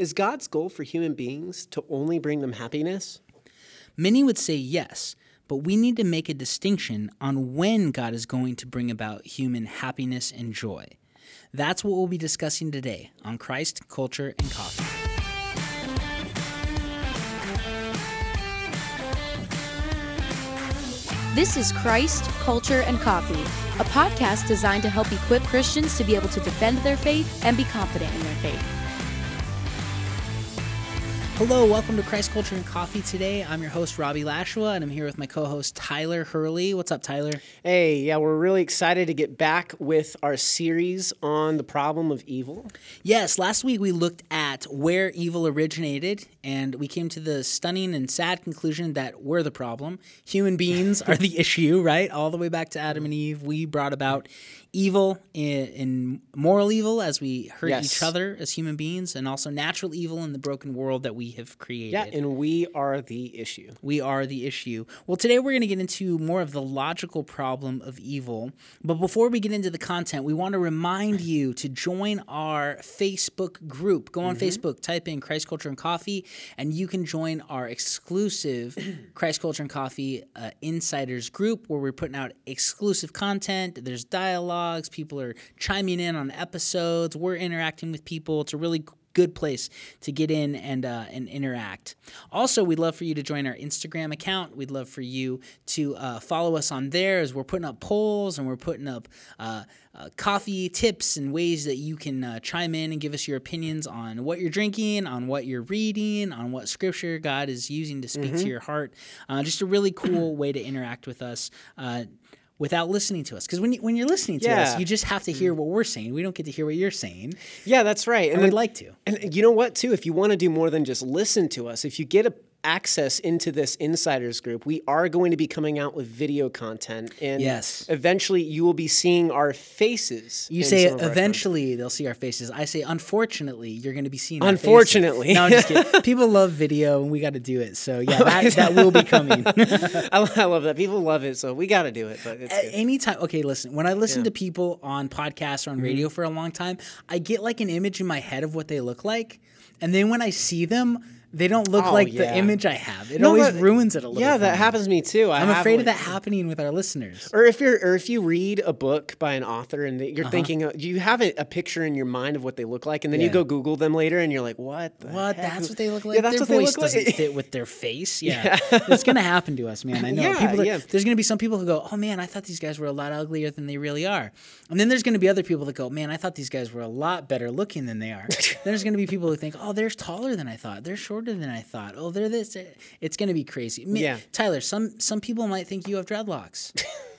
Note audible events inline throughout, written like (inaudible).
Is God's goal for human beings to only bring them happiness? Many would say yes, but we need to make a distinction on when God is going to bring about human happiness and joy. That's what we'll be discussing today on Christ, Culture, and Coffee. This is Christ, Culture, and Coffee, a podcast designed to help equip Christians to be able to defend their faith and be confident in their faith. Hello, welcome to Christ Culture and Coffee today. I'm your host, Robbie Lashua, and I'm here with my co host, Tyler Hurley. What's up, Tyler? Hey, yeah, we're really excited to get back with our series on the problem of evil. Yes, last week we looked at where evil originated, and we came to the stunning and sad conclusion that we're the problem. Human beings are the (laughs) issue, right? All the way back to Adam and Eve, we brought about evil in moral evil as we hurt Yes. each other as human beings, and also natural evil in the broken world that we have created. Yeah, and we are the issue. We are the issue. Well, today we're going to get into more of the logical problem of evil. But before we get into the content, we want to remind you to join our Facebook group. Go on Facebook, type in Christ Culture and Coffee, and you can join our exclusive (clears throat) Christ Culture and Coffee uh, Insiders group where we're putting out exclusive content. There's dialogues, people are chiming in on episodes, we're interacting with people. It's a really good place to get in and uh, and interact. Also, we'd love for you to join our Instagram account. We'd love for you to uh, follow us on there as we're putting up polls and we're putting up. Uh, uh, coffee tips and ways that you can uh, chime in and give us your opinions on what you're drinking, on what you're reading, on what scripture God is using to speak to your heart. Uh, just a really cool way to interact with us. Without listening to us, because when you, when you're listening to us, you just have to hear mm. what we're saying. We don't get to hear what you're saying, Yeah, that's right. and then- we'd like to. And you know what, too? If you want to do more than just listen to us, if you get a, access into this insiders group, we are going to be coming out with video content. And Yes. eventually you will be seeing our faces. You say some of our content. eventually they'll see our faces. I say unfortunately you're going to be seeing. our faces. Unfortunately. no, I'm just kidding. (laughs) People love video and we got to do it. So yeah, (laughs) that, that will be coming. (laughs) I, I love that. People love it, so we got to do it. But it's At anytime. Okay, listen. When I listen to people on podcasts or on radio Mm-hmm. for a long time, I get like an image in my head of what they look like, and then when I see them, they don't look Oh, like yeah. the image I have. It No, always that- ruins it a little. Yeah, that me. happens to me too. I I'm have, afraid of that happening with our listeners. Or if you're, or if you read a book by an author and you're Uh-huh. thinking, you have a, a picture in your mind of what they look like, and then you go Google them later, and you're like, what? What? heck? That's what they look like. Yeah, that's their what they voice look doesn't fit with their face. (laughs) Yeah, it's gonna happen to us, man. I (laughs) know. Yeah, people that- yeah. There's gonna be some people who go, "Oh man, I thought these guys were a lot uglier than they really are," and then there's gonna be other people that go, "Man, I thought these guys were a lot better looking than they are." (laughs) then there's gonna be people who think, "Oh, they're taller than I thought. They're shorter than I thought. Oh, they're this." It's gonna be crazy. Yeah. Tyler. Some some people might think you have dreadlocks.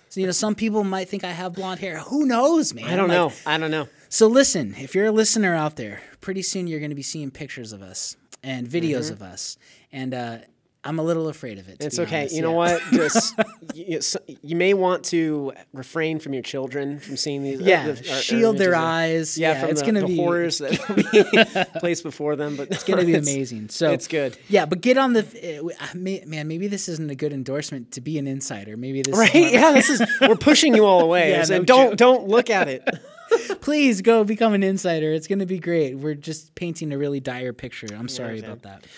So, you know, some people might think I have blonde hair. Who knows, man? I don't Like, know. I don't know. so listen, if you're a listener out there, pretty soon you're going to be seeing pictures of us and videos Mm-hmm. of us, and uh, I'm a little afraid of it. to It's okay. honest, You know yeah. what? (laughs) Just you, you may want to refrain from your children from seeing these. uh, Yeah, the- or- or shield their eyes. Yeah, Yeah, from it's the, gonna the be horrors that (laughs) (laughs) be placed before them. But It's gonna be amazing. So it's good. Yeah, but get on the uh, may- man. Maybe this isn't a good endorsement to be an insider. Maybe this Right? Is Yeah. This is we're pushing you all away. Yeah, So no don't joke. don't look at it. Please go become an insider. It's gonna be great. We're just painting a really dire picture. I'm sorry exactly. about that.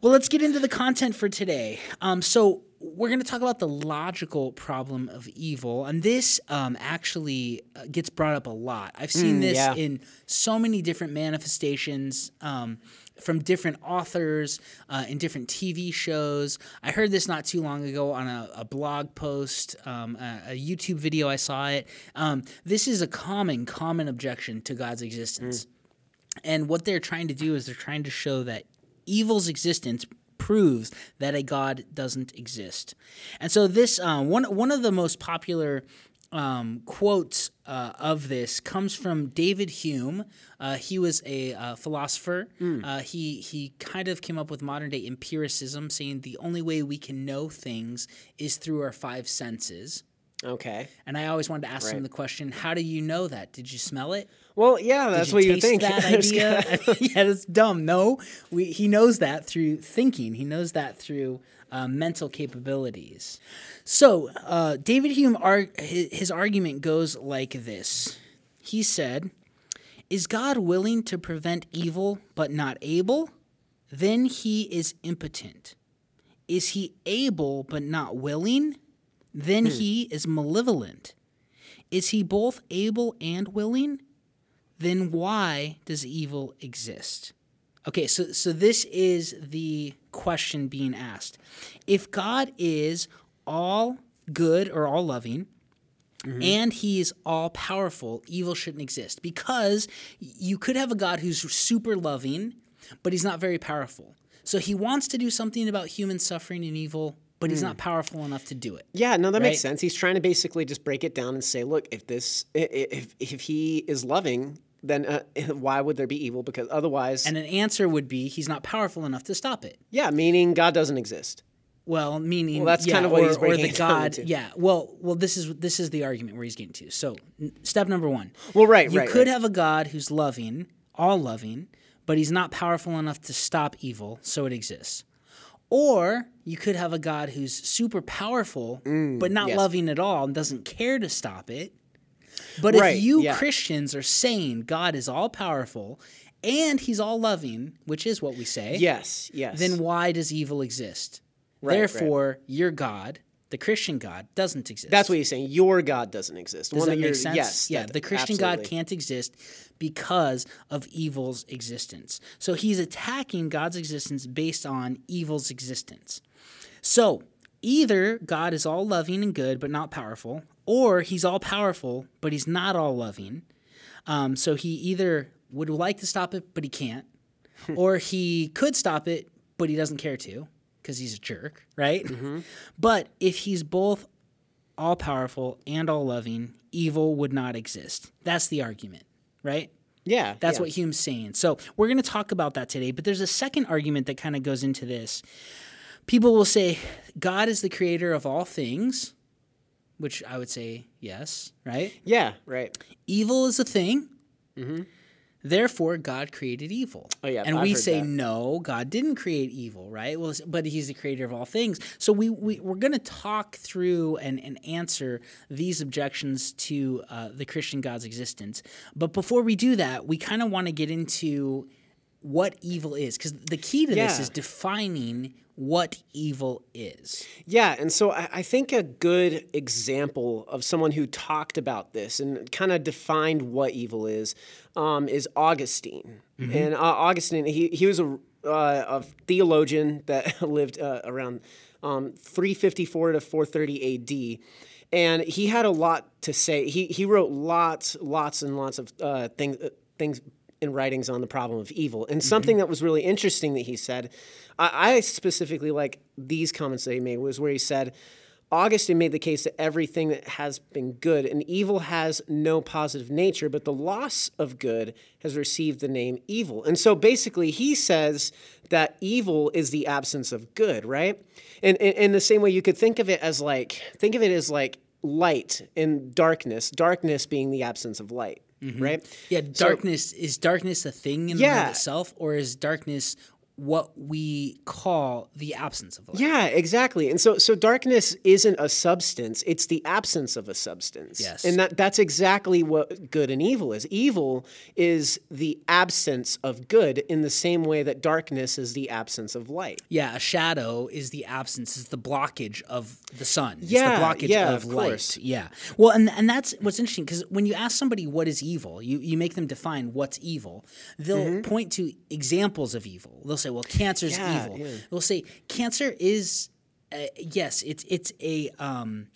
Well, let's get into the content for today. Um, so we're going to talk about the logical problem of evil, and this um, actually uh, gets brought up a lot. I've seen this yeah. in so many different manifestations. Um, from different authors uh, in different TV shows. I heard this not too long ago on a, a blog post, um, a, a YouTube video. I saw it. Um, this is a common, common objection to God's existence. And what they're trying to do is they're trying to show that evil's existence proves that a God doesn't exist. And so this um, one one of the most popular um, quotes uh, of this comes from David Hume. Uh, he was a uh, philosopher. Uh, he he kind of came up with modern day empiricism, saying the only way we can know things is through our five senses. Okay. And I always wanted to ask him the question: How do you know that? Did you smell it? Well, yeah, that's Did what you think. (laughs) That idea, (laughs) yeah, that's dumb. No, we, he knows that through thinking. He knows that through uh, mental capabilities. So uh, David Hume, arg- his, his argument goes like this. He said, Is God willing to prevent evil but not able? Then he is impotent. Is he able but not willing? Then he is malevolent. Is he both able and willing? Then why does evil exist? Okay, so so this is the question being asked. If God is all good or all loving, mm-hmm. and he is all powerful, evil shouldn't exist because you could have a God who's super loving, but he's not very powerful. So he wants to do something about human suffering and evil, but he's hmm. not powerful enough to do it. Yeah, no, that makes sense. He's trying to basically just break it down and say, look, if this, if if he is loving, then uh, (laughs) why would there be evil? Because otherwise, And an answer would be he's not powerful enough to stop it. yeah, meaning God doesn't exist. Well, meaning Well, that's yeah, kind of what or, he's or breaking the (laughs) God. into. Yeah. Well, well, this is this is the argument where he's getting to. So, n- step number one. Well, right, right You right, could right. have a God who's loving, all loving, but he's not powerful enough to stop evil, so it exists. Or you could have a God who's super powerful, but not Mm, yes. loving at all and doesn't care to stop it. But Right, if you yeah. Christians are saying God is all powerful and he's all loving, which is what we say, Yes, yes. then why does evil exist? Right, right. Therefore, your God, the Christian God, doesn't exist. that's what he's saying. Your God doesn't exist. Does One that make sense? Yes. Yeah, that- the Christian God can't exist because of evil's existence. So he's attacking God's existence based on evil's existence. So either God is all loving and good but not powerful, or he's all powerful but he's not all loving. Um, so he either would like to stop it but he can't, (laughs) or he could stop it but he doesn't care to because he's a jerk, right? But if he's both all powerful and all loving, evil would not exist. That's the argument, right? Yeah, That's yeah. what Hume's saying. So we're going to talk about that today. But there's a second argument that kind of goes into this. People will say God is the creator of all things, which I would say yes, right? Yeah, right. Evil is a thing. Therefore, God created evil. Oh, yeah, and I've we say that. no, God didn't create evil, right? Well, but He's the creator of all things. So we, we we're going to talk through and, and answer these objections to uh, the Christian God's existence. But before we do that, we kind of want to get into what evil is, because the key to this is defining what evil is. Yeah, and so I, I think a good example of someone who talked about this and kind of defined what evil is um, is Augustine. And uh, Augustine, he, he was a, uh, a theologian that (laughs) lived uh, around um, 354 to 430 AD. And he had a lot to say. He, he wrote lots, lots and lots of uh, things, uh, things in writings on the problem of evil. And mm-hmm. something that was really interesting that he said, I, I specifically like these comments that he made, was where he said, Augustine made the case that everything that has been good and evil has no positive nature, but the loss of good has received the name evil. And so basically, he says that evil is the absence of good, right? And in the same way, you could think of it as like, think of it as like light and darkness, darkness being the absence of light, Mm-hmm. right? Yeah, So- darkness is darkness a thing in Yeah. itself, or is darkness what we call the absence of light? Yeah, exactly. And so so darkness isn't a substance, it's the absence of a substance. Yes. And that that's exactly what good and evil is. Evil is the absence of good in the same way that darkness is the absence of light. Yeah, a shadow is the absence, is the blockage of the sun. It's Yeah, the blockage yeah, of, of light. course. Yeah. Well, and and that's what's interesting because when you ask somebody what is evil, you, you make them define what's evil. They'll mm-hmm. point to examples of evil. They'll say, "Well, cancer's Mm-hmm. Yeah, evil." yeah. They'll say, "Cancer is uh, yes, it's it's a um,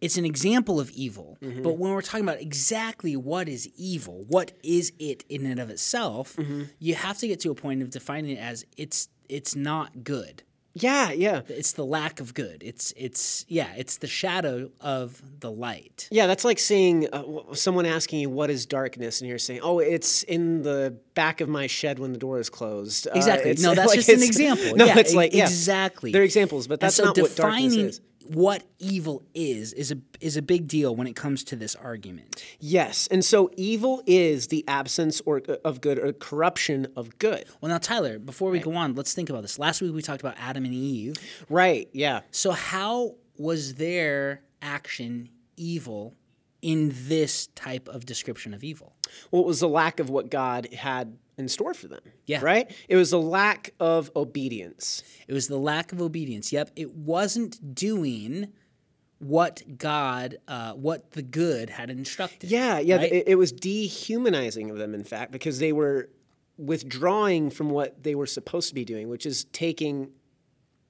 it's an example of evil. Mm-hmm. But when we're talking about exactly what is evil, what is it in and of itself, Mm-hmm. you have to get to a point of defining it as it's it's not good. Yeah, yeah. It's the lack of good. It's it's yeah, it's the shadow of the light. Yeah, that's like seeing uh, w- someone asking you what is darkness, and you're saying, "Oh, it's in the back of my shed when the door is closed." Uh, Exactly. no, (laughs) that's like, just an example. (laughs) No, yeah, it's like yeah, exactly. They're examples, but that's so not what darkness defining is. What evil is is a is a big deal when it comes to this argument. Yes, and so evil is the absence or of good or corruption of good. Well, now Tyler, before we go on, let's think about this. Last week we talked about Adam and Eve. Right. Yeah. So how was their action evil in this type of description of evil. Well, it was the lack of what God had in store for them. Yeah. Right? It was a lack of obedience. It was the lack of obedience. Yep, it wasn't doing what God, uh, what the good had instructed. Yeah, yeah. right? It, it was dehumanizing of them, in fact, because they were withdrawing from what they were supposed to be doing, which is taking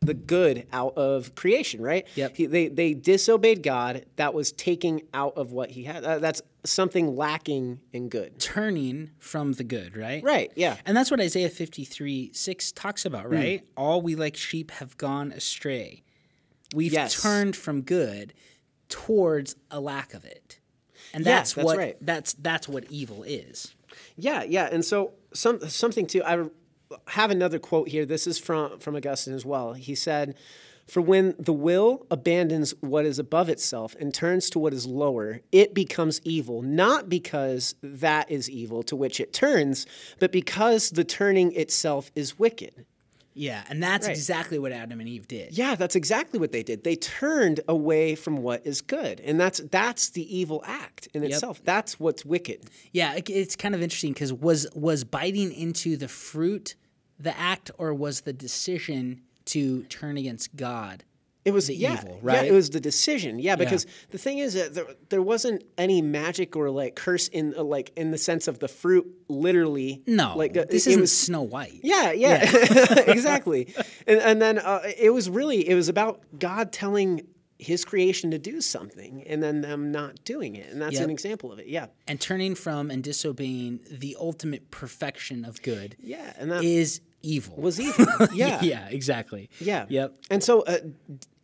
the good out of creation, right? Yep. He, they, they disobeyed God. That was taking out of what he had. Uh, that's something lacking in good. turning from the good, right? Right, yeah. And that's what Isaiah 53 6 talks about, Hmm. right? All we like sheep have gone astray. We've Yes. turned from good towards a lack of it. And Yeah, that's, that's what right. that's that's what evil is. Yeah, yeah, and so some something too. I have another quote here. This is from from Augustine as well. He said, "For when the will abandons what is above itself and turns to what is lower, it becomes evil, not because that is evil to which it turns, but because the turning itself is wicked." Yeah, and that's Right. exactly what Adam and Eve did. Yeah, that's exactly what they did. They turned away from what is good, and that's that's the evil act in itself. That's what's wicked. Yeah, it, it's kind of interesting because was was biting into the fruit the act, or was the decision to turn against God? It was the yeah, evil, Yeah, it was the decision. Yeah, because the thing is that there, there wasn't any magic or like curse in uh, like in the sense of the fruit literally. No, like uh, this it isn't was. Snow White. Yeah, yeah, (laughs) (laughs) exactly. And, and then uh, it was really it was about God telling His creation to do something, and then them not doing it, and that's Yep. an example of it. Yeah, and turning from and disobeying the ultimate perfection of good yeah, and that is evil. was evil. (laughs) Yeah, yeah, exactly. Yeah. Yep. And so uh,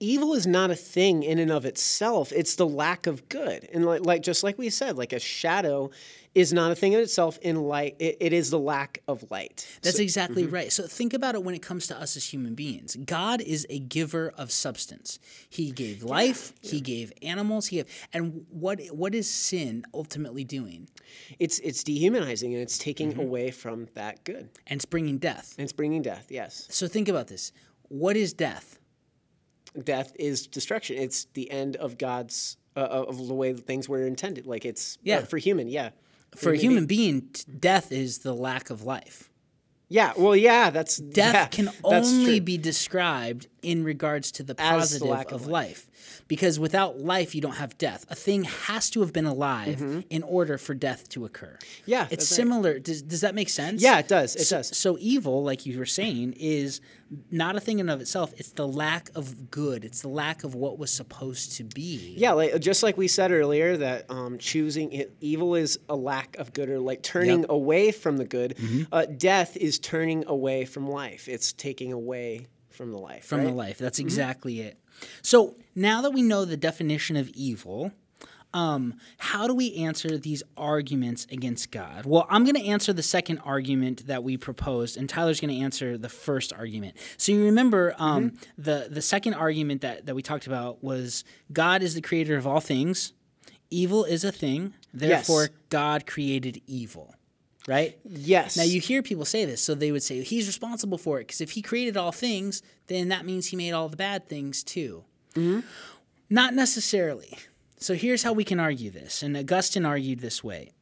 evil is not a thing in and of itself. It's the lack of good. And like, like just like we said, like a shadow is not a thing in itself in light. It, it is the lack of light. That's exactly mm-hmm. right. So think about it when it comes to us as human beings. God is a giver of substance. He gave life, he gave animals, he gave, and what what is sin ultimately doing? It's it's dehumanizing and it's taking Mm-hmm. away from that good. And it's bringing death. And it's bringing death. Yes, So think about this. What is death? death is destruction. It's the end of God's uh, of the way things were intended. Like it's uh, Yeah. for human. Yeah. For a human being, t- death is the lack of life. Yeah. Well, yeah. That's Death yeah, can only be described in regards to the As the positive of of life. Because without life, you don't have death. A thing has to have been alive in order for death to occur. Mm-hmm. Yeah, It's that's right. similar. Does, does that make sense? Yeah, it does. It so, does. So evil, like you were saying, is not a thing in and of itself. It's the lack of good. It's the lack of what was supposed to be. Yeah, like just like we said earlier, that um, choosing it, evil is a lack of good, or like turning Yep. away from the good. Mm-hmm. Uh, death is turning away from life. It's taking away from the life. from right? the life. That's exactly it. So now that we know the definition of evil, um, how do we answer these arguments against God? Well, I'm going to answer the second argument that we proposed, and Tyler's going to answer the first argument. So you remember um, the the second argument that that we talked about was God is the creator of all things. Evil is a thing, therefore God created evil. Right? Yes. Now you hear people say this, so they would say he's responsible for it because if he created all things, then that means he made all the bad things too. Not necessarily. So here's how we can argue this, and Augustine argued this way: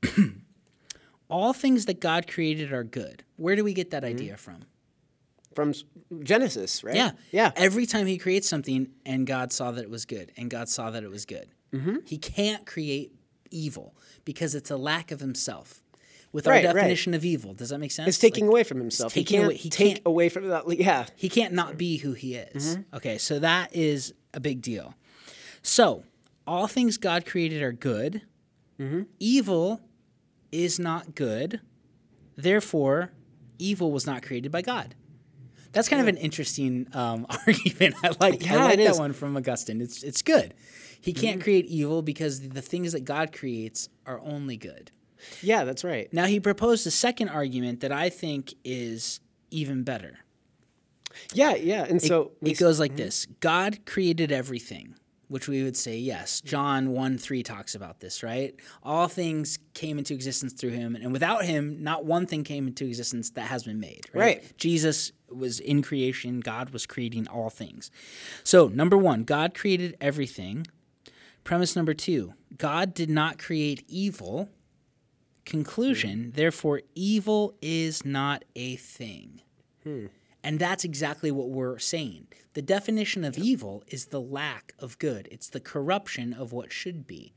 (clears throat) all things that God created are good. Where do we get that idea from? from Genesis, right? Yeah, Yeah. Every time he creates something, and God saw that it was good, and God saw that it was good. Mm-hmm. He can't create evil because it's a lack of himself. With Right, our right. definition of evil, does that make sense? It's taking Like, away from himself. He can't away- he take can't- away from that. Yeah. He can't not be who he is. Mm-hmm. Okay, so that is a big deal. So, all things God created are good. Mm-hmm. Evil is not good. Therefore, evil was not created by God. That's kind of an interesting um, (laughs) argument. I like, yeah, I like that is. one from Augustine. It's it's good. He can't Mm-hmm. create evil because the things that God creates are only good. Yeah, that's right. Now he proposed a second argument that I think is even better. Yeah, yeah. And so we It goes like hmm this God created everything, which we would say, yes. John 1 3 talks about this, right? All things came into existence through him, and without him, not one thing came into existence that has been made, right? Right. Jesus was in creation, God was creating all things. So, number one, God created everything. Premise number two God did not create evil. Conclusion, hmm. therefore, evil is not a thing. Hmm. And that's exactly what we're saying. The definition of evil is the lack of good, it's the corruption of what should be.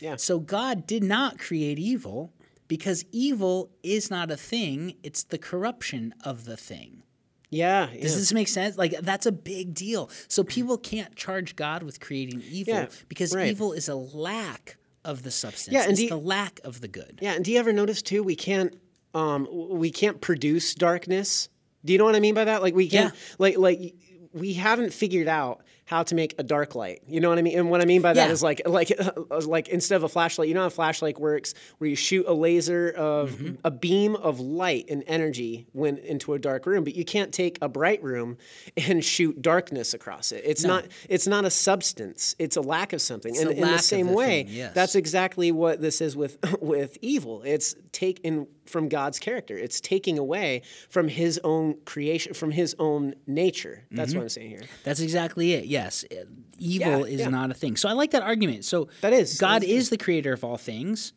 Yeah. So God did not create evil because evil is not a thing, it's the corruption of the thing. Yeah. Does this make sense? Like that's a big deal. So hmm. people can't charge God with creating evil Yeah, because right. evil is a lack of the substance. Yeah, and it's you- the lack of the good. Yeah, and do you ever notice too? We can't, um, we can't produce darkness. Do you know what I mean by that? Like we can't, Yeah. like, like we haven't figured out how to make a dark light. You know what I mean? And what I mean by that Yeah. is like, like, (laughs) like instead of a flashlight, you know how a flashlight works, where you shoot a laser of Mm-hmm. a beam of light and energy when into a dark room, but you can't take a bright room (laughs) and shoot darkness across it. It's not, it's not a substance. It's a lack of something. and a in the same the way, thing, yes. that's exactly what this is with (laughs) with evil. It's taken from God's character. It's taking away from His own creation, from His own nature. That's Mm-hmm. what I'm saying here. That's exactly it. Yes. Uh, Evil Yeah, is yeah. not a thing. So I like that argument. So That is- God that is is the creator of all things.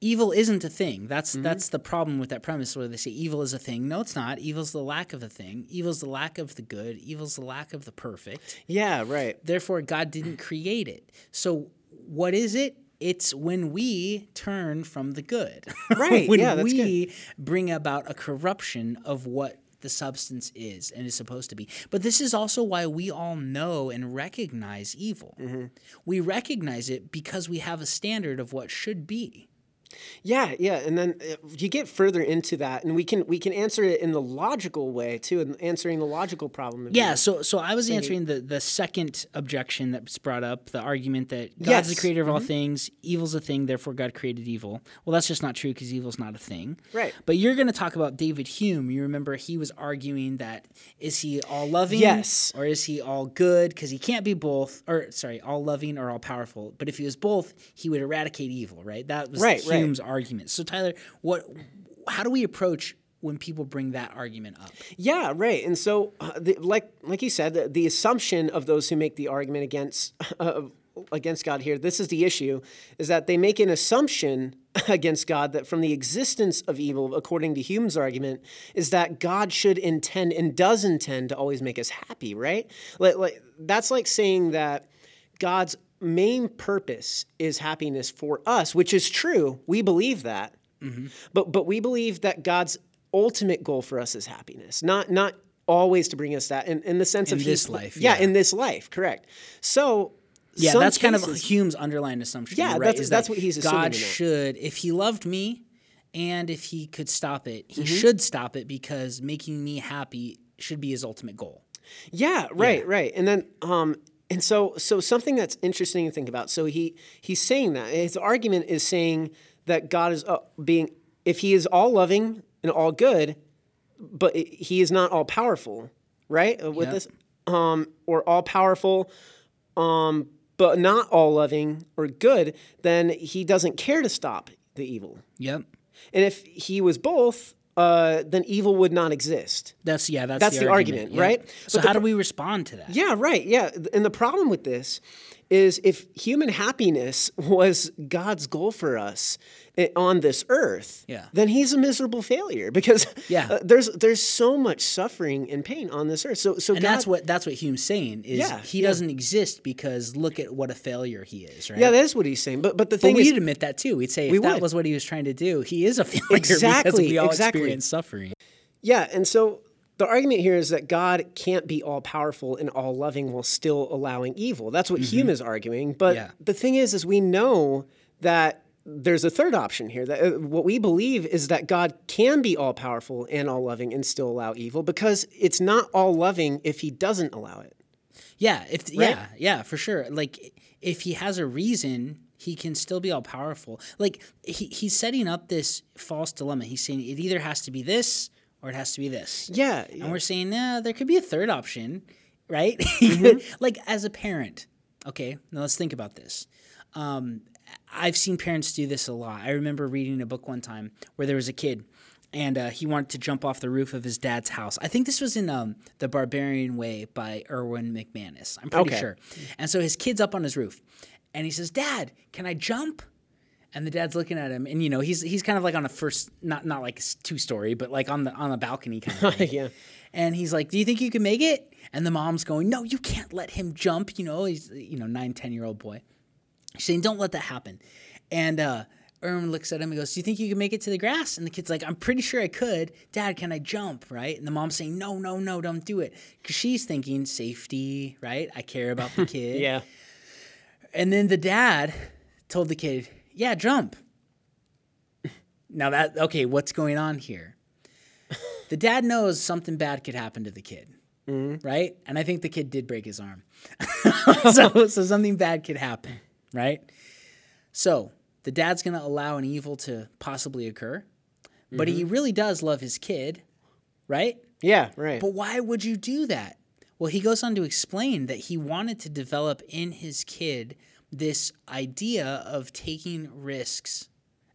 Evil isn't a thing. That's Mm-hmm. that's the problem with that premise where they say evil is a thing. No, it's not. Evil's the lack of a thing. Evil's the lack of the good. Evil's the lack of the perfect. Yeah, right. Therefore, God didn't create it. So, what is it? It's when we turn from the good. (laughs) Right, when yeah, that's we bring about a corruption of what the substance is and is supposed to be. But this is also why we all know and recognize evil. Mm-hmm. We recognize it because we have a standard of what should be. Yeah, yeah, and then uh, you get further into that, and we can we can answer it in the logical way too, and answering the logical problem. Yeah, so so I was answering the the second objection that's brought up, the argument that God's the Yes, Mm-hmm. creator of all things, evil's a thing, therefore God created evil. Well, that's just not true because evil's not a thing. Right. But you're going to talk about David Hume. You remember he was arguing that is he all loving Yes. or is he all good because he can't be both or sorry, all loving or all powerful. But if he was both, he would eradicate evil, right? That was Right, right. Hume's argument. So Tyler, what how do we approach when people bring that argument up? Yeah, right. And so, uh, the, like like you said, the, the assumption of those who make the argument against (laughs) uh, against God here, this is the issue, is that they make an assumption (laughs) against God that from the existence of evil, according to Hume's argument, is that God should intend and does intend to always make us happy. Right? Like, like that's like saying that God's main purpose is happiness for us, which is true. We believe that. But but we believe that God's ultimate goal for us is happiness, not not always to bring us that in, in the sense In of this he- life, Yeah, yeah. in this life, correct. So Yeah, that's kind of Hume's underlying assumption. Yeah, right, that's- is that's that what he's assuming God should, if he loved me, and if he could stop it, he Mm-hmm. should stop it because making me happy should be his ultimate goal. Yeah, right, right. And then um and so so something that's interesting to think about. So he he's saying that his argument is saying that God is uh, being if he is all loving and all good, but he is not all powerful, right? Uh, With Yep. this um or all powerful um but not all loving or good, then he doesn't care to stop the evil. Yep. And if he was both, uh, then evil would not exist. That's yeah. That's, That's the argument, yeah. right? So But the how do we respond to that? Yeah, right. Yeah. And the problem with this is if human happiness was God's goal for us on this earth, Yeah. then he's a miserable failure because (laughs) Yeah. uh, there's there's so much suffering and pain on this earth. So so And God, that's what that's what Hume's saying is Yeah, he yeah. doesn't exist because look at what a failure he is, right? yeah, that is what he's saying. But but the but thing we'd is, admit that too. We'd say if that was what he was trying to do, he is a failure (laughs) because Exactly, we all exactly. experience suffering. Yeah, and so the argument here is that God can't be all powerful and all loving while still allowing evil. That's what Hume is arguing. But Mm-hmm. Yeah. the thing is, is we know that there's a third option here. That uh, what we believe is that God can be all powerful and all loving and still allow evil because it's not all loving if He doesn't allow it. Yeah, if yeah, yeah, for sure. Like if he has a reason, he can still be all powerful. Like he, he's setting up this false dilemma. He's saying it either has to be this or it has to be this. Yeah, And we're saying, nah, there could be a third option, right? Mm-hmm. (laughs) like as a parent, okay, now let's think about this. Um, I've seen parents do this a lot. I remember reading a book one time where there was a kid and uh, he wanted to jump off the roof of his dad's house. I think this was in um, The Barbarian Way by Erwin McManus. I'm pretty Okay. sure. And so his kid's up on his roof. and he says, "Dad, can I jump?" And the dad's looking at him, and you know he's he's kind of like on a first, not not like two story, but like on the on the balcony kind of (laughs) thing. yeah. And he's like, "Do you think you can make it?" And the mom's going, "No, you can't let him jump." You know, he's you know nine, ten year old boy. She's saying, "Don't let that happen." And uh, Erwin looks at him and goes, "Do you think you can make it to the grass?" And the kid's like, "I'm pretty sure I could." Dad, can I jump? Right? And the mom's saying, "No, no, no, don't do it," because she's thinking safety. Right? I care about the (laughs) kid. Yeah. And then the dad told the kid, "Yeah, jump." Now that okay, what's going on here? The dad knows something bad could happen to the kid, mm-hmm. right? And I think the kid did break his arm, (laughs) so so something bad could happen, right? So the dad's gonna allow an evil to possibly occur, but he mm-hmm. really does love his kid, right? Yeah. Right. But why would you do that? Well, he goes on to explain that he wanted to develop in his kid this idea of taking risks,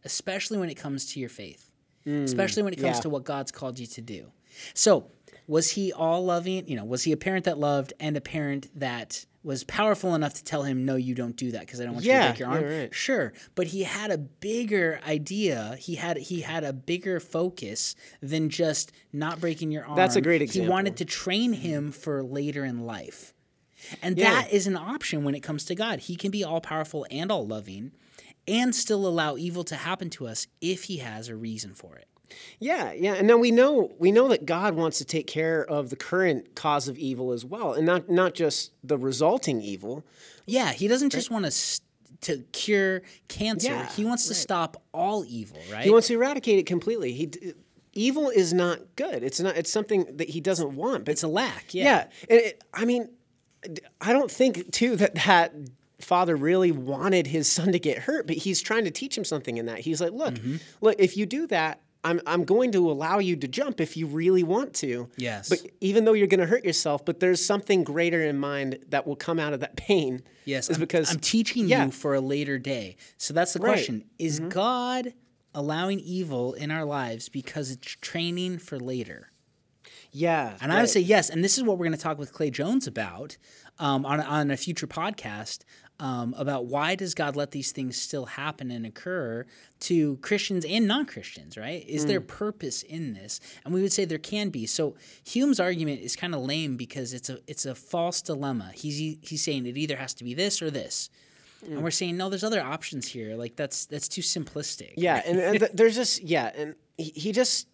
especially when it comes to your faith, hmm, especially when it comes yeah. to what God's called you to do. So, was he all loving? You know, was he a parent that loved and a parent that was powerful enough to tell him, no, you don't do that because I don't want you to break your arm? yeah, right. Sure, but he had a bigger idea. He had he had a bigger focus than just not breaking your arm. That's a great example. He wanted to train him for later in life. And Yeah. that is an option when it comes to God. He can be all powerful and all loving and still allow evil to happen to us if he has a reason for it. Yeah, yeah, and now we know we know that God wants to take care of the current cause of evil as well, and not not just the resulting evil. Yeah, he doesn't just want to s to cure cancer. Yeah, he wants to stop all evil, right? He wants to eradicate it completely. He d- evil is not good. It's not. It's something that he doesn't want. But it's a lack. Yeah. yeah, and it, I mean, I don't think too that that father really wanted his son to get hurt, but he's trying to teach him something in that. He's like, look, Mm-hmm. look, if you do that. I'm, I'm going to allow you to jump if you really want to. Yes. But even though you're going to hurt yourself, but there's something greater in mind that will come out of that pain. Yes, Is I'm, because I'm teaching yeah. you for a later day. So that's the Right. Mm-hmm. question: Is God allowing evil in our lives because it's training for later? Yeah. And I would say yes. And this is what we're going to talk with Clay Jones about um, on, on a future podcast um, about why does God let these things still happen and occur to Christians and non Christians, right? Is there purpose in this? And we would say there can be. So Hume's argument is kind of lame because it's a it's a false dilemma. He's he's saying it either has to be this or this. And we're saying no, there's other options here. Like that's that's too simplistic. Yeah, and, and th- there's just yeah, and he, he just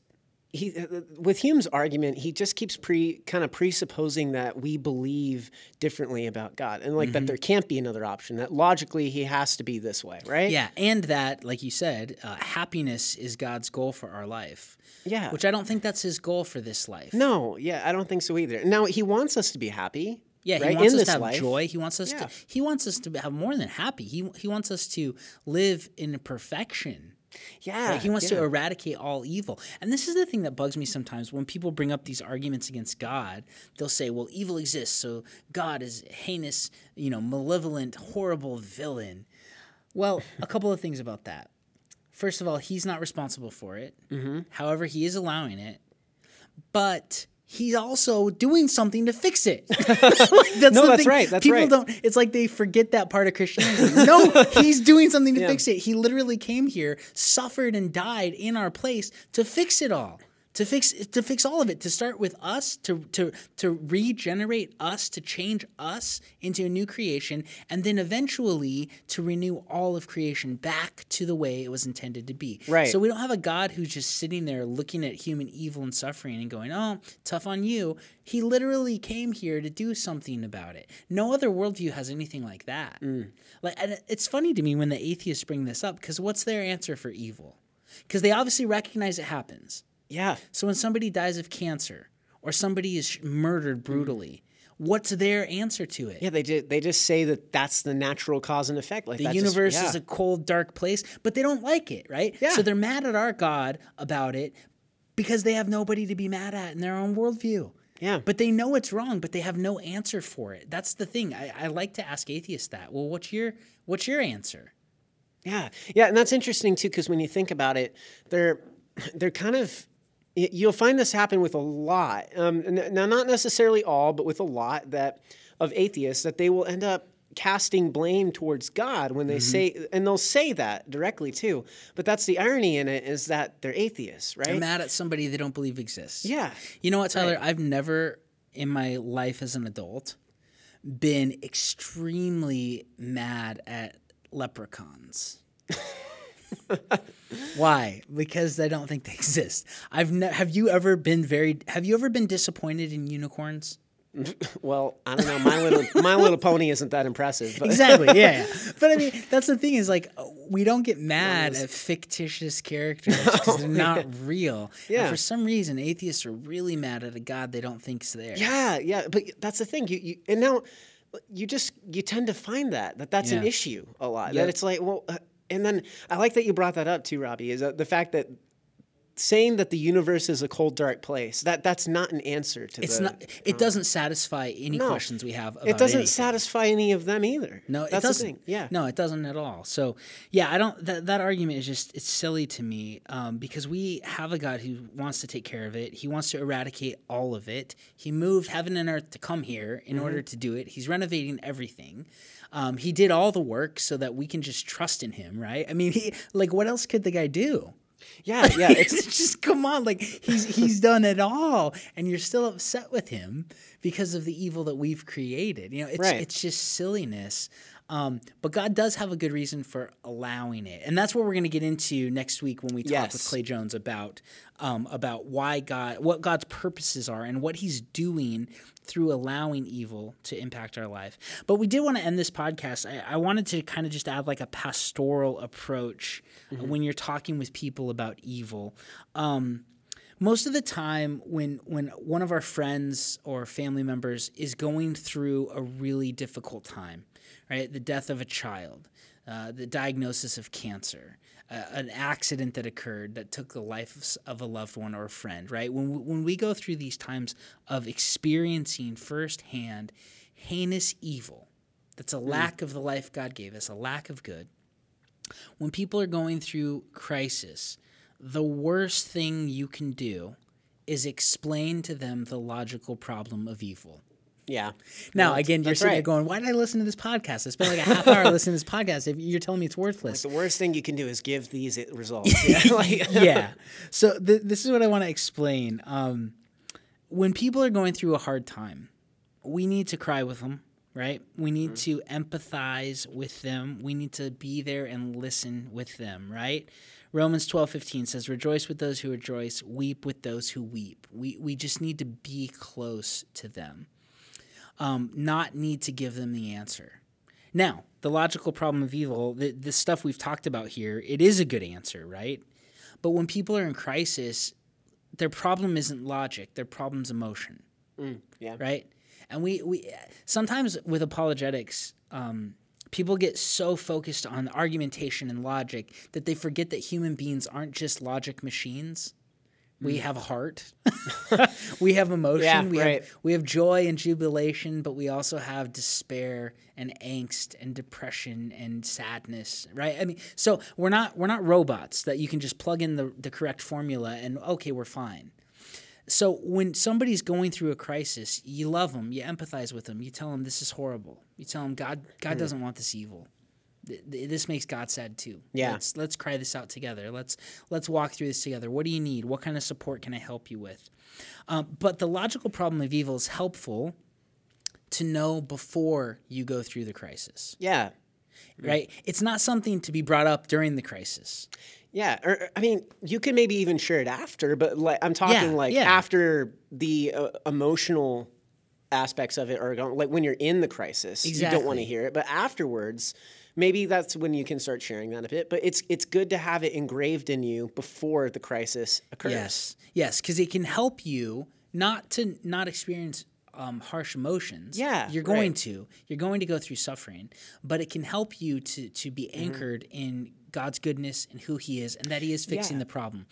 he uh, with Hume's argument, he just keeps pre kind of presupposing that we believe differently about God, and like Mm-hmm. that there can't be another option. That logically he has to be this way, right? Yeah, and that, like you said, uh, happiness is God's goal for our life. Yeah. Which I don't think that's his goal for this life. No, yeah, I don't think so either. Now he wants us to be happy. Yeah, he wants in us to have life. joy. He wants us Yeah. to he wants us to have more than happy. He he wants us to live in perfection. Yeah, Right? He wants yeah. to eradicate all evil. And this is the thing that bugs me sometimes when people bring up these arguments against God. They'll say, "Well, evil exists, so God is a heinous, you know, malevolent, horrible villain." Well, a couple of things about that. First of all, he's not responsible for it. Mm-hmm. However, he is allowing it. But he's also doing something to fix it. (laughs) (laughs) Like, that's No, the that's thing. right, that's People right. don't. It's like they forget that part of Christianity. no, (laughs) he's doing something to fix it. He literally came here, suffered, and died in our place to fix it all. To fix to fix all of it. To start with us. To to to regenerate us. To change us into a new creation, and then eventually to renew all of creation back to the way it was intended to be. Right. So we don't have a God who's just sitting there looking at human evil and suffering and going, "Oh, tough on you." He literally came here to do something about it. No other worldview has anything like that. Mm. Like, and it's funny to me when the atheists bring this up because what's their answer for evil? Because they obviously recognize it happens. Yeah, So when somebody dies of cancer or somebody is murdered mm. brutally, what's their answer to it? yeah. They just they just say that that's the natural cause and effect. Like The that just- universe yeah. is a cold, dark place, but they don't like it, right? Yeah. So they're mad at our God about it because they have nobody to be mad at in their own worldview. Yeah. But they know it's wrong, but they have no answer for it. That's the thing. I, I like to ask atheists that. Well, what's your what's your answer? Yeah, yeah, and that's interesting too because when you think about it, they're (clears throat) they're kind of you'll find this happen with a lot. Um, now, not necessarily all, but with a lot that of atheists that they will end up casting blame towards God when they say, and they'll say that directly too. But that's the irony in it is that they're atheists, right? They're mad at somebody they don't believe exists. Yeah. You know what, Tyler? I've never in my life as an adult been extremely mad at leprechauns. (laughs) (laughs) Why? Because I don't think they exist. I've ne- have you ever been very have you ever been disappointed in unicorns? (laughs) Well, I don't know. My little my little pony isn't that impressive. But Exactly. Yeah, yeah. (laughs) But I mean, that's the thing is like we don't get mad at fictitious characters because they're not real. And Yeah. for some reason, atheists are really mad at a god they don't think's there. Yeah, yeah, but that's the thing. You, you and now you just you tend to find that that that's an issue a lot. Yep. That it's like well, uh, and then I like that you brought that up too, Robbie. Is the fact that saying that the universe is a cold, dark place that that's not an answer to It's the, not. It doesn't satisfy any No. questions we have. About It doesn't anything. satisfy any of them either. No, it that's doesn't. Yeah. No, it doesn't at all. So, yeah, I don't. That, that argument is just it's silly to me um, because we have a God who wants to take care of it. He wants to eradicate all of it. He moved heaven and earth to come here in Mm-hmm. order to do it. He's renovating everything. Um, he did all the work so that we can just trust in him, right? I mean, he like what else could the guy do? Yeah, yeah. (laughs) It's just come on, like he's he's done it all, and you're still upset with him because of the evil that we've created. You know, it's Right. it's just silliness. Um, but God does have a good reason for allowing it, and that's what we're going to get into next week when we talk with Clay Jones about um, about why God, what God's purposes are, and what He's doing through allowing evil to impact our life. But we did want to end this podcast. I, I wanted to kind of just add like a pastoral approach uh, when you're talking with people about evil. Um, most of the time when when one of our friends or family members is going through a really difficult time right? The death of a child uh, the diagnosis of cancer uh, an accident that occurred that took the life of, of a loved one or a friend right? When we, when we go through these times of experiencing firsthand heinous evil that's a lack of the life god gave us a lack of good when people are going through crisis, the worst thing you can do is explain to them the logical problem of evil. Yeah. Now, again, you're sitting there going, "Why did I listen to this podcast? I spent like a half hour listening to this podcast. If you're telling me it's worthless." The worst thing you can do is give these results. (laughs) Yeah, like, (laughs) yeah. (laughs) So th- this is what I want to explain. Um, when people are going through a hard time, we need to cry with them, right? We need to empathize with them. We need to be there and listen with them, right? Romans twelve fifteen says, Rejoice with those who rejoice, weep with those who weep. We, we just need to be close to them, um, not need to give them the answer. Now, the logical problem of evil, the, the stuff we've talked about here, it is a good answer, right? But when people are in crisis, their problem isn't logic, their problem's emotion, yeah. right? And we, we sometimes with apologetics, um, people get so focused on argumentation and logic that they forget that human beings aren't just logic machines. We mm. have a heart. (laughs) (laughs) we have emotion. Yeah, we right. have we have joy and jubilation, but we also have despair and angst and depression and sadness, right? I mean, so we're not we're not robots that you can just plug in the, the correct formula and okay, we're fine. So when somebody's going through a crisis, you love them, you empathize with them, you tell them this is horrible. You tell them God God hmm. doesn't want this evil. Th- th- This makes God sad too. Yeah. Let's let's cry this out together. Let's let's walk through this together. What do you need? What kind of support can I help you with? Um, but the logical problem of evil is helpful to know before you go through the crisis, Yeah. right? It's not something to be brought up during the crisis. Yeah, or or, I mean, you can maybe even share it after, but like I'm talking Yeah, like yeah. after the uh, emotional aspects of it are going. Like when you're in the crisis, you don't want to hear it, but afterwards, maybe that's when you can start sharing that a bit. But it's it's good to have it engraved in you before the crisis occurs. Yes, yes, because it can help you not to not experience um, harsh emotions. Yeah, you're going right. to. You're going to go through suffering, but it can help you to to be Mm-hmm. anchored in God's goodness and who He is, and that He is fixing Yeah. the problem.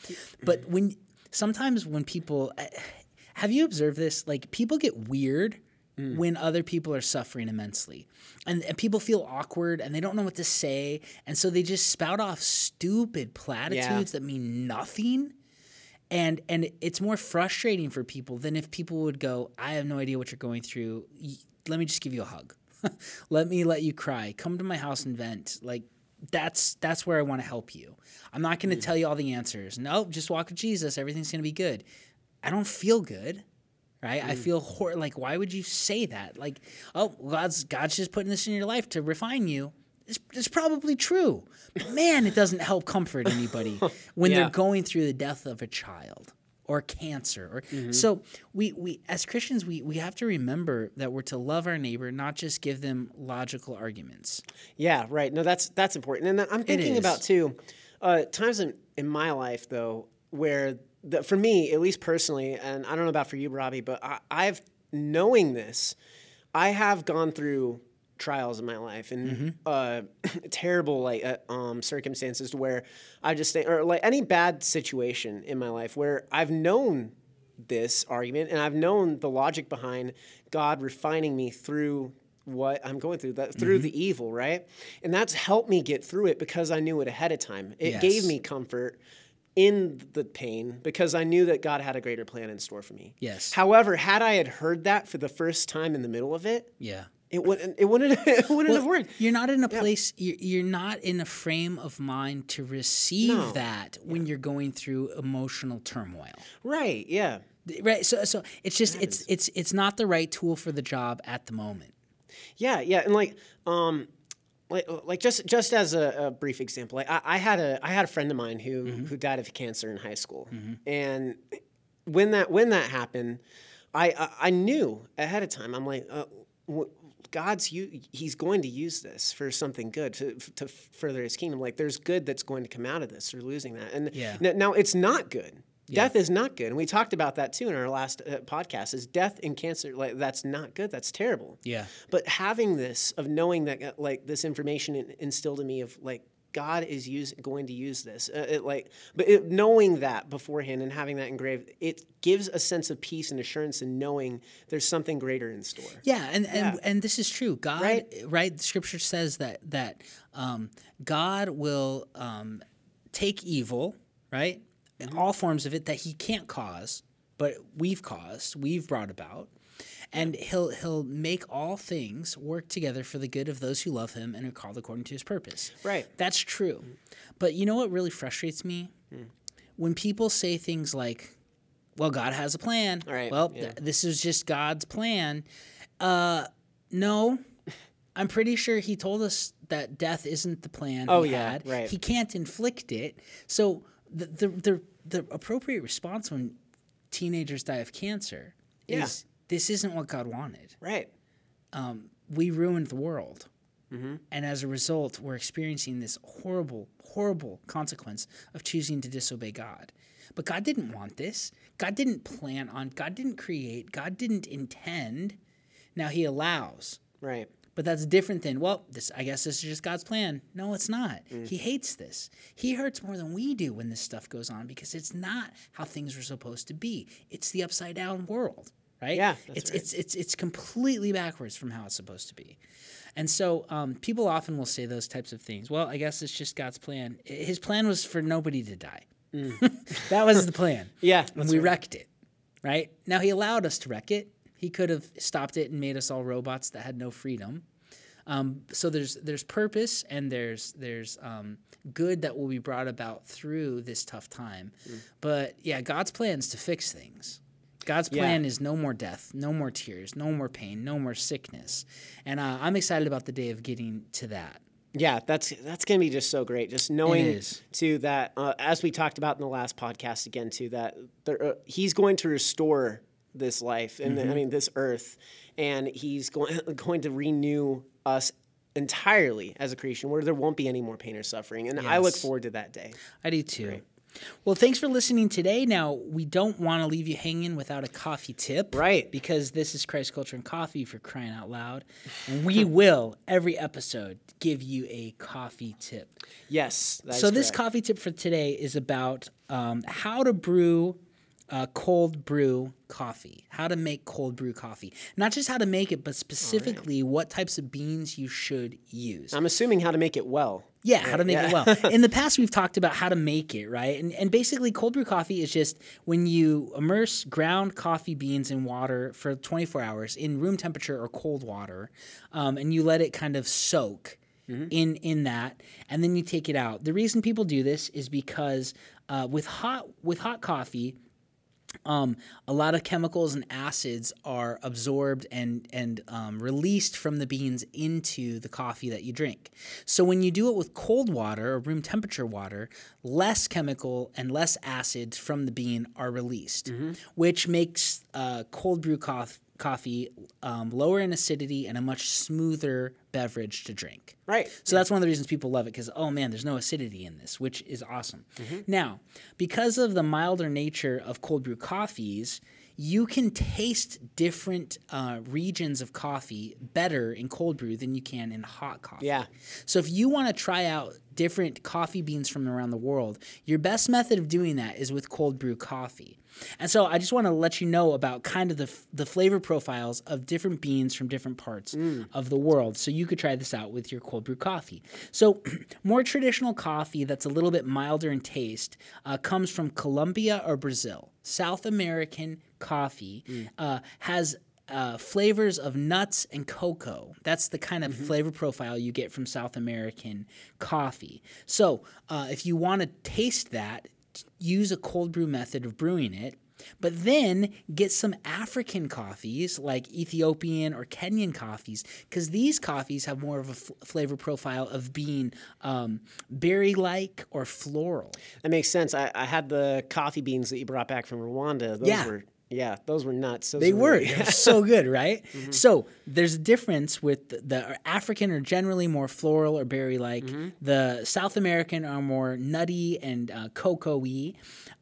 But when sometimes when people uh, have you observed this? Like people get weird. Mm. When other people are suffering immensely, and, and people feel awkward and they don't know what to say, and so they just spout off stupid platitudes that mean nothing and and it's more frustrating for people than if people would go i have no idea what you're going through let me just give you a hug (laughs) let me let you cry. Come to my house and vent. Like that's that's where I want to help you. I'm not going to tell you all the answers. Nope, just walk with Jesus. Everything's going to be good. I don't feel good. Right? I feel hor- like why would you say that? Like, oh, God's God's just putting this in your life to refine you. It's, it's probably true. But (laughs) man, it doesn't help comfort anybody (laughs) when Yeah. they're going through the death of a child or cancer or so we, we as christians we, we have to remember that we're to love our neighbor not just give them logical arguments Yeah, right. No, that's that's important. And I'm thinking about too uh, times in, in my life though where the, for me, at least personally, and I don't know about for you, Robbie, but I, I've knowing this, I have gone through trials in my life and uh, (laughs) terrible like uh, um, circumstances where I just think, or like any bad situation in my life where I've known this argument and I've known the logic behind God refining me through what I'm going through, that through the evil, right? And that's helped me get through it because I knew it ahead of time. It Yes. gave me comfort in the pain because I knew that God had a greater plan in store for me. Yes. However, had I had heard that for the first time in the middle of it, yeah it wouldn't it wouldn't (laughs) it wouldn't have worked. you're not in a place you're, you're not in a frame of mind to receive No. that when you're going through emotional turmoil Right, yeah. right so so it's just it's it's it's not the right tool for the job at the moment Yeah, yeah, and like, um, like, like just just as a, a brief example, like I, I had a I had a friend of mine who who died of cancer in high school, and when that when that happened, I I, I knew ahead of time. I'm like, uh, God's you He's going to use this for something good to to further His kingdom. Like, there's good that's going to come out of this. Or losing that, and Yeah. n- now it's not good. Death is not good, and we talked about that too in our last uh, podcast. Is death and cancer like that's not good? That's terrible. yeah But having this of knowing that uh, like this information in- instilled in me of like God is use, going to use this, uh, it, like, but it, knowing that beforehand and having that engraved, it gives a sense of peace and assurance in knowing there's something greater in store. Yeah, and and, Yeah. and this is true. God, right? Right? The scripture says that that um, God will um, take evil, right, Mm-hmm. all forms of it that He can't cause, but we've caused, we've brought about, and He'll He'll make all things work together for the good of those who love Him and are called according to His purpose. Right. That's true. But you know what really frustrates me? Hmm. When people say things like, well, God has a plan. Right. Well, yeah. th- this is just God's plan. Uh, no, (laughs) I'm pretty sure he told us that death isn't the plan. Oh, he yeah, had. right. He can't inflict it. So the the the, the appropriate response when teenagers die of cancer Yeah. is this isn't what God wanted. Right. We ruined the world. Mm-hmm. And as a result, we're experiencing this horrible, horrible consequence of choosing to disobey God. But God didn't want this. God didn't plan on, God didn't create, God didn't intend. Now He allows. Right. But that's different than, well, this I guess this is just God's plan. No, it's not. Mm. He hates this. He hurts more than we do when this stuff goes on because it's not how things were supposed to be. It's the upside down world, right? Yeah, it's right. it's it's it's completely backwards from how it's supposed to be. And so um, people often will say those types of things. Well, I guess it's just God's plan. His plan was for nobody to die. (laughs) that was the plan. Mm. Yeah, And we right. wrecked it, right? Now he allowed us to wreck it. He could have stopped it and made us all robots that had no freedom. Um, so there's there's purpose and there's there's um, good that will be brought about through this tough time. Mm. But yeah, God's plan is to fix things. God's Yeah. plan is no more death, no more tears, no more pain, no more sickness, and uh, I'm excited about the day of getting to that. Yeah, that's that's gonna be just so great. Just knowing to that, uh, as we talked about in the last podcast again, too, that there, uh, he's going to restore this life and Mm-hmm. I mean this earth, and he's going (laughs) going to renew us entirely as a creation, where there won't be any more pain or suffering. And I look forward to that day. I do too. Well, thanks for listening today. Now, we don't want to leave you hanging without a coffee tip. Right. Because this is Christ Culture and Coffee for crying out loud. And we (laughs) will, every episode, give you a coffee tip. Yes. so, is this coffee tip for today is about um, how to brew uh, cold brew coffee. How to make cold brew coffee. Not just how to make it, but specifically what types of beans you should use. I'm assuming how to make it well. Yeah, how to make yeah. it well. (laughs) In the past, we've talked about how to make it, right? And, and basically, cold brew coffee is just when you immerse ground coffee beans in water for 24 hours in room temperature or cold water, um, and you let it kind of soak. In in that, and then you take it out. The reason people do this is because uh, with hot with hot coffee, um, a lot of chemicals and acids are absorbed and and um, released from the beans into the coffee that you drink. So when you do it with cold water or room temperature water, less chemical and less acids from the bean are released, which makes uh, cold brew coffee coffee um, lower in acidity and a much smoother beverage to drink. Right. So that's one of the reasons people love it because, oh man, there's no acidity in this, which is awesome. Now, because of the milder nature of cold brew coffees, you can taste different uh, regions of coffee better in cold brew than you can in hot coffee. Yeah. So if you want to try out different coffee beans from around the world, your best method of doing that is with cold brew coffee. And so I just want to let you know about kind of the, f- the flavor profiles of different beans from different parts of the world. So you could try this out with your cold brew coffee. So (clears throat) more traditional coffee that's a little bit milder in taste uh, comes from Colombia or Brazil. South American coffee uh, has uh, flavors of nuts and cocoa. That's the kind of flavor profile you get from South American coffee. So, uh, if you want to taste that, use a cold brew method of brewing it. But then get some African coffees like Ethiopian or Kenyan coffees, because these coffees have more of a f- flavor profile of being um, berry like or floral. That makes sense. I, I had the coffee beans that you brought back from Rwanda. Those Yeah. were yeah, those were nuts. Those They were really- They're (laughs) so good, right? So there's a difference with the, the African are generally more floral or berry like. The South American are more nutty and uh, cocoa-y.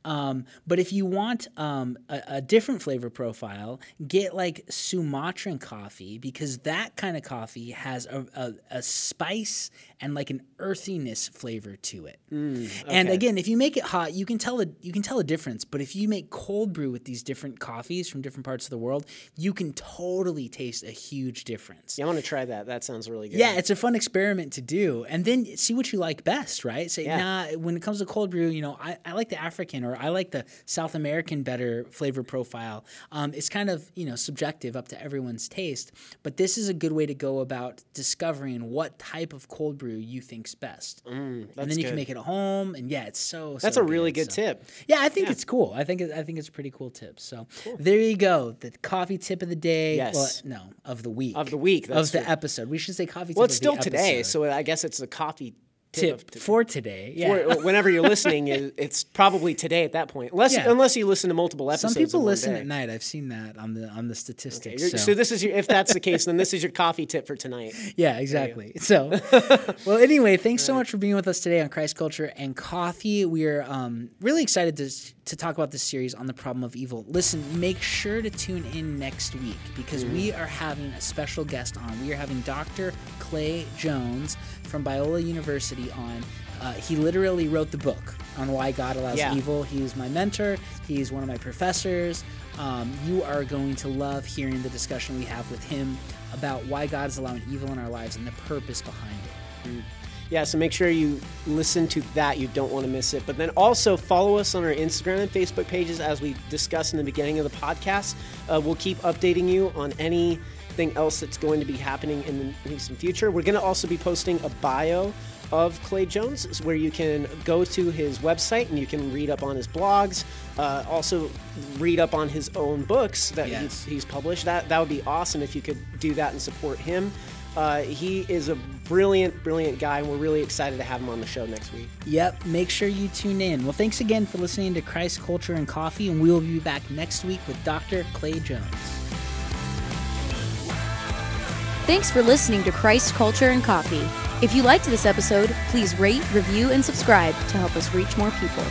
Um, but if you want um, a, a different flavor profile, get like Sumatran coffee because that kind of coffee has a, a, a spice and like an earthiness flavor to it. And okay. again, if you make it hot, you can tell a you can tell a difference. But if you make cold brew with these different coffees from different parts of the world, you can totally taste a huge difference. Yeah, I want to try that. That sounds really good. Yeah, it's a fun experiment to do, and then see what you like best, right? Say, Yeah. nah, when it comes to cold brew, you know, I, I like the African or I like the South American better flavor profile. Um, it's kind of you know subjective, up to everyone's taste, but this is a good way to go about discovering what type of cold brew you think's best, and that's then you can make it at home. And yeah, it's so. That's so a really good so- tip. Yeah, I think it's cool. I think it, I think it's a pretty cool tip. So there you go, the coffee tip of the day. Yes. Well, no, of the week. Of the week, that's of the true. episode. We should say coffee. Well, tip it's of the still today, so I guess it's a coffee tip, tip for today. Yeah. Or whenever you're listening, (laughs) it's probably today at that point. Unless Yeah. unless you listen to multiple episodes. Some people in one listen day. at night. I've seen that on the on the statistics. You're- so. so. this is your if that's the case, then this is your coffee tip for tonight. (laughs) Yeah, exactly. So, (laughs) well, anyway, thanks so much for being with us today on Christ Culture and Coffee. We are um, really excited to, to talk about this series on the problem of evil. Listen, make sure to tune in next week because we are having a special guest on. We are having Dr. Clay Jones from Biola University on. Uh, he literally wrote the book on why God allows Yeah. evil. He's my mentor. He's one of my professors. Um, you are going to love hearing the discussion we have with him about why God is allowing evil in our lives and the purpose behind it. Yeah, so make sure you listen to that. You don't want to miss it. But then also follow us on our Instagram and Facebook pages as we discussed in the beginning of the podcast. Uh, we'll keep updating you on anything else that's going to be happening in the recent future. We're going to also be posting a bio of Clay Jones where you can go to his website and you can read up on his blogs. Uh, also, read up on his own books that Yes. he's, he's published. That, that would be awesome if you could do that and support him. Uh, he is a brilliant, brilliant guy, and we're really excited to have him on the show next week. Yep, make sure you tune in. Well, thanks again for listening to Christ Culture and Coffee, and we will be back next week with Dr. Clay Jones. Thanks for listening to Christ Culture and Coffee. If you liked this episode, please rate, review, and subscribe to help us reach more people.